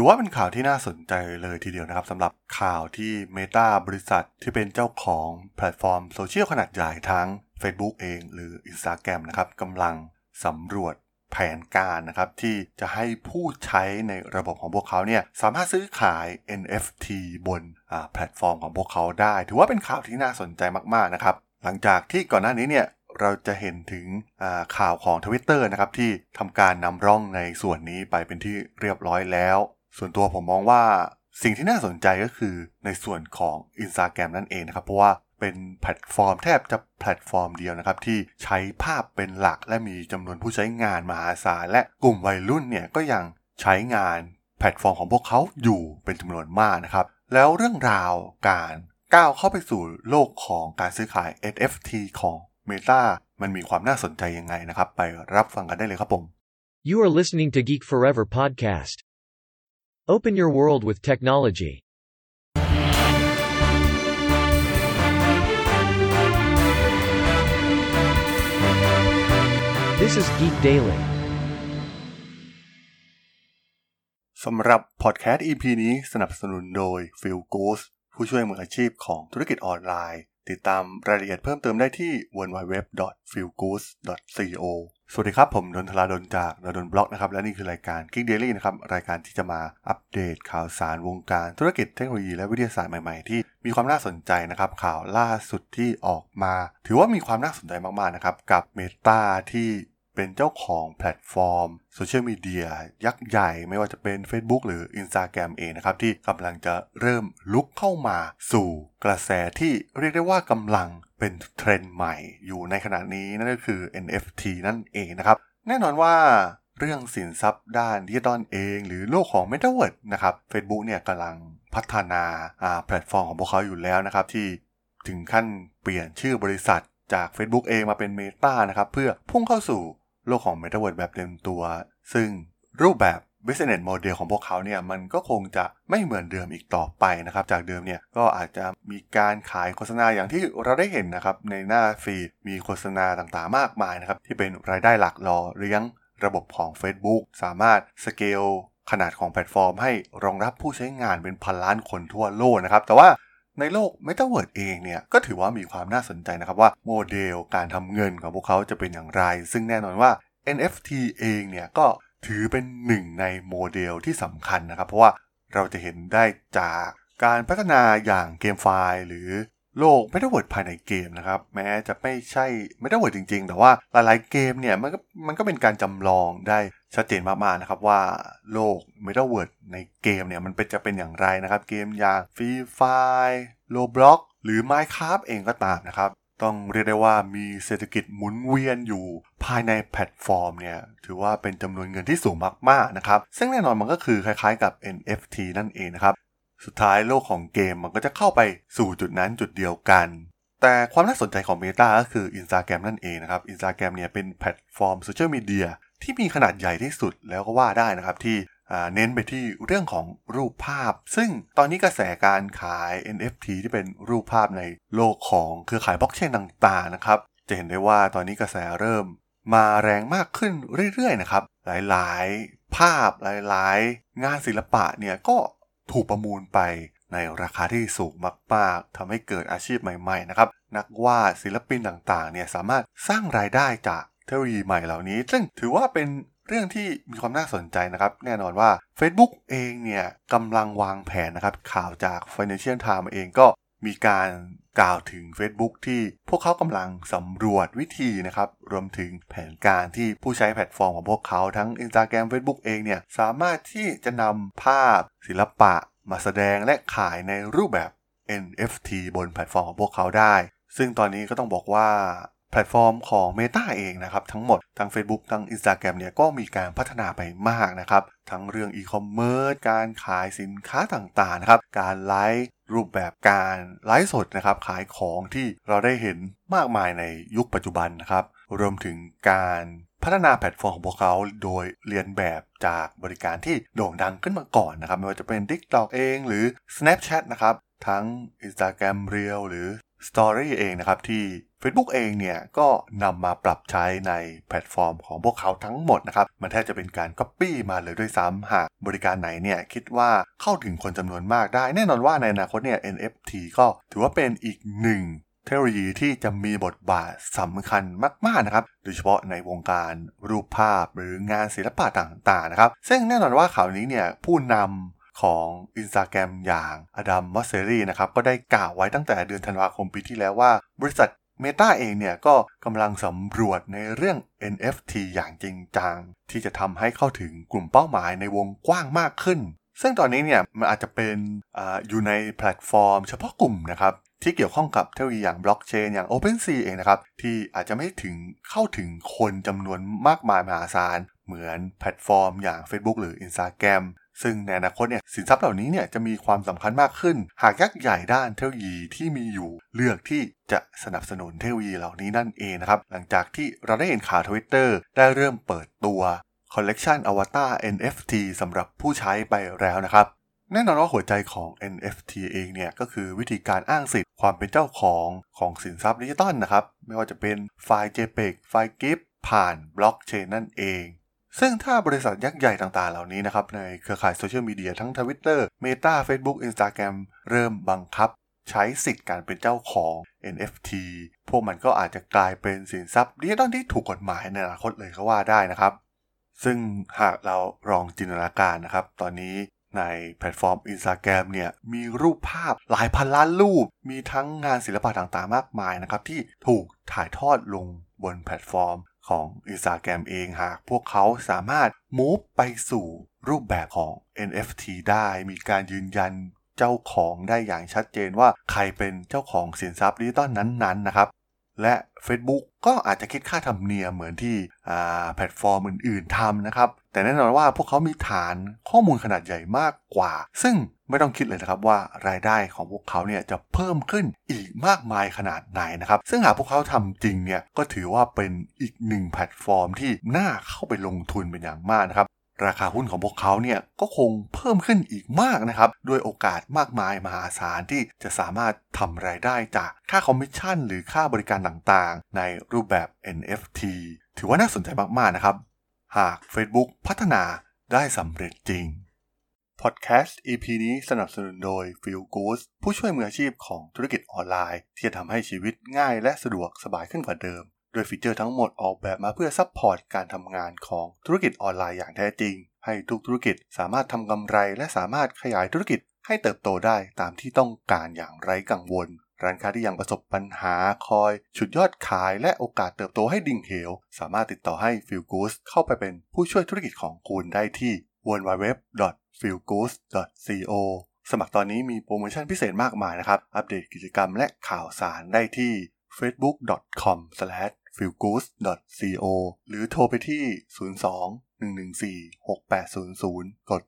ถือว่าเป็นข่าวที่น่าสนใจเลยทีเดียวนะครับสำหรับข่าวที่ Meta บริษัทที่เป็นเจ้าของแพลตฟอร์มโซเชียลขนาดใหญ่ทั้ง Facebook เองหรือ Instagram นะครับกำลังสำรวจแผนการนะครับที่จะให้ผู้ใช้ในระบบของพวกเขาเนี่ยสามารถซื้อขาย NFT บนแพลตฟอร์มของพวกเขาได้ ถือว่าเป็นข่าวที่น่าสนใจมากๆนะครับหลังจากที่ก่อนหน้านี้เนี่ยเราจะเห็นถึงข่าวของ Twitter นะครับที่ทำการนำร่องในส่วนนี้ไปเป็นที่เรียบร้อยแล้ว ส่วนตัวผมมองว่าสิ่งที่น่าสนใจก็คือในส่วนของ Instagram นั่นเองนะครับ เพราะว่าเป็นแพลตฟอร์มแทบจะแพลตฟอร์มเดียวนะครับ ที่ใช้ภาพเป็นหลักและมีจำนวนผู้ใช้งานมหาศาลและกลุ่มวัยรุ่นเนี่ยก็ยังใช้งานแพลตฟอร์มของพวกเขาอยู่เป็นจำนวนมากนะครับ แล้วเรื่องราวการก้าวเข้าไปสู่โลกของการซื้อขาย NFT ของ Meta มันมีความน่าสนใจยังไงนะครับ ไปรับฟังกันได้เลยครับผม You are listening to Geek Forever podcast. Open your world with technology. This is Geek Daily. สำหรับพอดแคสต์ EP นี้สนับสนุนโดย p h i l g o o s ผู้ช่วยมืออาชีพของธุรกิจออนไลน์ ติดตามรายละเอียดเพิ่มเติมได้ที่ www.feelgood.co สวัสดีครับ ผมด.ดล จาก ด.ดล็อกนะครับ และนี่คือรายการ Geek Daily นะครับ รายการที่จะมาอัปเดตข่าวสารวงการ ธุรกิจเทคโนโลยีและวิทยาศาสตร์ใหม่ๆ ที่มีความน่าสนใจนะครับ ข่าวล่าสุดที่ออกมา ถือว่ามีความน่าสนใจมากๆนะครับ กับ Meta ที่เป็นเจ้าของแพลตฟอร์มโซเชียลมีเดียยักษ์ใหญ่ไม่ว่าจะเป็น Facebook หรือ Instagram เองนะครับ ที่กำลังจะเริ่มรุกเข้ามาสู่กระแสที่เรียกได้ว่ากำลัง เป็นเทรนด์ใหม่อยู่ในขณะนี้นั่นก็คือ NFT นั่นเองนะครับ แน่นอนว่าเรื่องสินทรัพย์ด้านดิจิตอลเอง หรือโลกของ Metaverse นะครับ Facebook เนี่ยกำลังพัฒนาแพลตฟอร์มของพวกเขาอยู่แล้วนะครับ ที่ถึงขั้นเปลี่ยนชื่อบริษัทจาก Facebook เองมาเป็น Meta นะครับ เพื่อพุ่งเข้าสู่โลกของ Metaverse แบบเต็มตัว ซึ่งรูปแบบ business model ของพวกเขาเนี่ยมันก็คงจะไม่เหมือนเดิมอีกต่อไปนะครับ จากเดิมเนี่ยก็อาจจะมีการขายโฆษณาอย่างที่เราได้เห็นนะครับ ในหน้าฟีดมีโฆษณาต่างๆมากมายนะครับ ที่เป็นรายได้หลักหล่อเลี้ยงระบบของ Facebook สามารถสเกลขนาดของแพลตฟอร์ม ให้รองรับผู้ใช้งานเป็นพันล้านคนทั่วโลกนะครับ แต่ว่าในโลก Metaverse เองเนี่ย ก็ถือว่ามีความน่าสนใจนะครับว่าโมเดลการทำเงินของพวกเขาจะเป็นอย่างไร ซึ่งแน่นอนว่า NFT เองเนี่ยก็ ถือเป็นหนึ่งในโมเดลที่สำคัญนะครับ เพราะว่าเราจะเห็นได้จากการพัฒนาอย่างเกมไฟล์หรือโลก Metaverse ภายในเกมนะครับ แม้จะไม่ใช่ Metaverse จริงๆ แต่ว่าหลายๆเกมเนี่ยมันก็มันก็เป็นการจำลองได้ชัดเจนมากๆนะครับว่าโลก Metaverse ในเกมเนี่ยมันเป็นจะเป็นอย่างไรนะครับ เกมอย่าง Free Fire Roblox หรือ Minecraft เองก็ตามนะครับ ต้องเรียกได้ว่ามีเศรษฐกิจหมุนเวียนอยู่ภายในแพลตฟอร์มเนี่ยถือว่าเป็นจำนวนเงินที่สูงมากๆนะครับซึ่งแน่นอนมันก็คือคล้ายๆกับ NFT นั่นเองนะครับสุดท้ายโลกของเกมมันก็จะเข้าไปสู่จุดนั้นจุดเดียวกัน แต่ความน่าสนใจของ Meta ก็คือ Instagram นั่นเองนะครับ Instagram เนี่ยเป็นแพลตฟอร์มโซเชียลมีเดียที่มีขนาดใหญ่ที่สุดแล้วก็ว่าได้นะครับที่ เน้นไปที่เรื่องของรูปภาพ ซึ่งตอนนี้กระแสการขาย NFT ที่เป็นรูปภาพในโลกของเครือข่ายบล็อกเชนต่างๆนะครับ จะเห็นได้ว่าตอนนี้กระแสเริ่มมาแรงมากขึ้นเรื่อยๆนะครับ หลายๆ ภาพหลายๆ งานศิลปะเนี่ยก็ถูกประมูลไปในราคาที่สูงมากๆทำให้เกิดอาชีพใหม่ๆนะครับนักวาดศิลปินต่างๆเนี่ยสามารถสร้างรายได้จากเทคโนโลยีใหม่เหล่านี้ ซึ่งถือว่าเป็น เรื่องที่มีความน่าสนใจนะครับ แน่นอนว่า Facebook เองเนี่ยกำลังวางแผนนะครับ ข่าวจาก Financial Times เองก็มีการกล่าวถึง Facebook ที่พวกเขากำลังสำรวจวิธีนะครับ รวมถึงแผนการที่ผู้ใช้แพลตฟอร์มของพวกเขาทั้ง Instagram Facebook เองเนี่ย สามารถที่จะนำภาพศิลปะมาแสดงและขายในรูปแบบ NFT บนแพลตฟอร์มของพวกเขาได้ ซึ่งตอนนี้ก็ต้องบอกว่า แพลตฟอร์มของ Meta เองนะครับ ทั้งหมดทั้ง Facebook ทั้ง Instagram เนี่ยก็มีการพัฒนาไปมากนะครับ ทั้งเรื่องอีคอมเมิร์ซการขายสินค้าต่างๆนะครับ การไลฟ์รูปแบบการไลฟ์สดนะครับ ขายของที่เราได้เห็นมากมายในยุคปัจจุบันนะครับ รวมถึงการพัฒนาแพลตฟอร์มของพวกเขาโดยเลียนแบบจากบริการที่โด่งดังขึ้นมาก่อนนะครับ ไม่ว่าจะเป็น TikTok เองหรือ Snapchat นะครับ ทั้ง Instagram Reel หรือ Story เองนะครับที่ Facebook เองเนี่ยก็นำมาปรับใช้ในแพลตฟอร์มของพวกเขาทั้งหมดนะครับ มันแทบจะเป็นการก๊อปปี้มาเลยด้วยซ้ำหากบริการไหนเนี่ยคิดว่าเข้าถึงคนจำนวนมากได้ แน่นอนว่าในอนาคตเนี่ย NFT ก็ถือว่าเป็นอีกหนึ่งเทคโนโลยีที่จะมีบทบาทสำคัญมากๆนะครับ โดยเฉพาะในวงการรูปภาพหรืองานศิลปะต่างๆนะครับ ซึ่งแน่นอนว่าข่าวนี้เนี่ยผู้นำของ Instagram อย่าง Adam Mosseri นะครับก็ได้กล่าวไว้ตั้งแต่เดือนธันวาคมปีที่แล้วว่า บริษัท Meta เองเนี่ยก็กำลังสำรวจในเรื่อง NFT อย่างจริงจัง ที่จะทำให้เข้าถึงกลุ่มเป้าหมายในวงกว้างมากขึ้น ซึ่งตอนนี้เนี่ยมันอาจจะเป็นออยู่ในแพลตฟอร์มเฉพาะกลุ่มนะครับที่เกี่ยวข้องกับเทคโนโลยีอย่างบล็อกเชนอย่าง OpenSea เองนะครับ ที่อาจจะไม่ถึงเข้าถึงคนจำนวนมากมายมหาศาล เหมือนแพลตฟอร์มอย่าง Facebook หรือ Instagram ซึ่งในอนาคตเนี่ยสินทรัพย์เหล่านี้เนี่ยจะมีความสำคัญมากขึ้น หากยักษ์ใหญ่ด้านเทคโนโลยีที่มีอยู่เลือกที่จะสนับสนุนเทคโนโลยีเหล่านี้นั่นเองนะครับ หลังจากที่เราได้เห็นข่าวทวิตเตอร์ได้เริ่มเปิดตัวคอลเลกชันอวตาร NFT สำหรับผู้ใช้ไปแล้วนะครับแน่นอนว่าหัวใจของ NFT เองเนี่ยก็คือวิธีการอ้างสิทธิ์ความเป็นเจ้าของของสินทรัพย์ดิจิตอลนะครับ ไม่ว่าจะเป็นไฟล์ JPEG ไฟล์ GIF ผ่านบล็อกเชนนั่นเอง ซึ่งถ้าบริษัทยักษ์ใหญ่ต่างๆ เหล่านี้นะครับ ในเครือข่ายโซเชียลมีเดียทั้ง Twitter Meta Facebook Instagram เริ่มบังคับ ใช้สิทธิ์การเป็นเจ้าของ NFT พวกมันก็อาจจะกลายเป็นสินทรัพย์ดิจิตอลที่ถูกกฎหมายในอนาคตเลยก็ว่าได้นะครับ ซึ่งหากเราลองจินตนาการนะครับ ตอนนี้ในแพลตฟอร์ม Instagram เนี่ยมีรูปภาพหลายพันล้านรูป มีทั้งงานศิลปะต่างๆ มากมายนะครับที่ถูกถ่ายทอดลงบนแพลตฟอร์ม ของ Instagram เองหากพวกเขาสามารถ move ไปสู่รูปแบบของ NFT ได้มีการยืนยันเจ้าของได้อย่างชัดเจนว่าใครเป็นเจ้าของสินทรัพย์ดิจิตอลนั้นๆนะครับ และ Facebook ก็อาจจะคิดค่าธรรมเนียมเหมือนที่แพลตฟอร์มอื่นๆทำนะครับ แต่แน่นอนว่าพวกเขามีฐานข้อมูลขนาดใหญ่มากกว่า ซึ่งไม่ต้องคิดเลยนะครับว่ารายได้ของพวกเขาเนี่ยจะเพิ่มขึ้นอีกมากมายขนาดไหนนะครับ ซึ่งหากพวกเขาทำจริงเนี่ยก็ถือว่าเป็นอีกหนึ่งแพลตฟอร์มที่น่าเข้าไปลงทุนเป็นอย่างมากนะครับ ราคาหุ้นของพวกเขาเนี่ยก็คงเพิ่มขึ้นอีกมากนะครับด้วยโอกาสมากมายมหาศาลที่จะสามารถทำรายได้จากค่าคอมมิชชั่นหรือค่าบริการต่างๆ ในรูปแบบ NFT ถือว่าน่าสนใจมากๆนะครับ หาก Facebook พัฒนาได้สำเร็จจริงพอดแคสต์ EP นี้สนับสนุนโดย Feel Good ผู้ช่วยมืออาชีพของธุรกิจออนไลน์ ที่จะทำให้ชีวิตง่ายและสะดวกสบายขึ้นกว่าเดิม โดยฟีเจอร์ทั้งหมดออกแบบมาเพื่อ support การทำงานของธุรกิจออนไลน์อย่างแท้จริง ให้ทุกธุรกิจสามารถทำกำไร และสามารถขยายธุรกิจให้เติบโตได้ตามที่ต้องการอย่างไร้กังวล ร้านค้าที่ยังประสบปัญหาคอยฉุดยอดขายและโอกาสเติบโตให้ดิ่งเหว สามารถติดต่อให้ Feel Good เข้าไปเป็นผู้ช่วยธุรกิจของคุณได้ที่ www.feelgood.co สมัครตอนนี้มีโปรโมชั่นพิเศษมากมายนะครับ อัปเดตกิจกรรมและข่าวสารได้ที่ facebook.com/feelgood.co หรือโทรไปที่ 02 114 6800 กด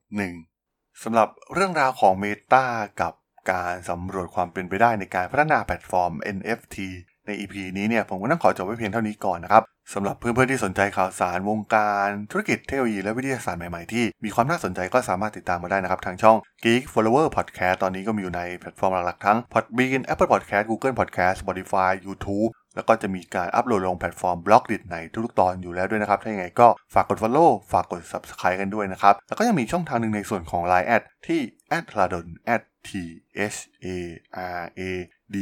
1 สำหรับเรื่องราวของ Meta กับการสำรวจความเป็นไปได้ในการพัฒนาแพลตฟอร์ม NFT ใน EP นี้เนี่ยผมก็ต้องขอจบไว้เพียงเท่านี้ก่อนนะครับสำหรับเพื่อนๆที่สนใจข่าวสารวงการธุรกิจเทคโนโลยีและวิทยาศาสตร์ใหม่ๆที่มีความน่าสนใจก็สามารถติดตามมาได้นะครับทางช่อง Geek Forever Podcast ตอนนี้ก็มีอยู่ในแพลตฟอร์มหลักๆทั้ง Podbean Apple Podcast Google Podcast Spotify YouTube แล้วก็จะมีการอัปโหลดลงแพลตฟอร์ม Blockdit ในทุกๆตอนอยู่แล้วด้วยนะครับ ถ้าอย่างไรก็ฝากกด Follow ฝากกด Subscribe กันด้วยนะครับ แล้วก็ยังมีช่องทางหนึ่งในส่วนของ Line แอดที่ t r a d o n t h a r a d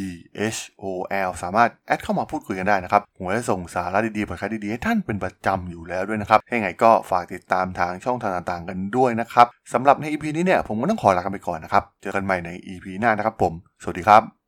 h o l สามารถแอดเข้ามาพูดคุยกันได้นะครับผมจะส่งสาระดีๆบทความดีๆ ให้ท่านเป็นประจำอยู่แล้วด้วยนะครับถ้าอย่างไรก็ฝากติดตามทางช่องทางต่างๆ กันด้วยนะครับสำหรับใน EP นี้เนี่ยผมก็ต้องขอลากันไปก่อนนะครับ เจอกันใหม่ใน EP หน้านะครับผม สวัสดีครับ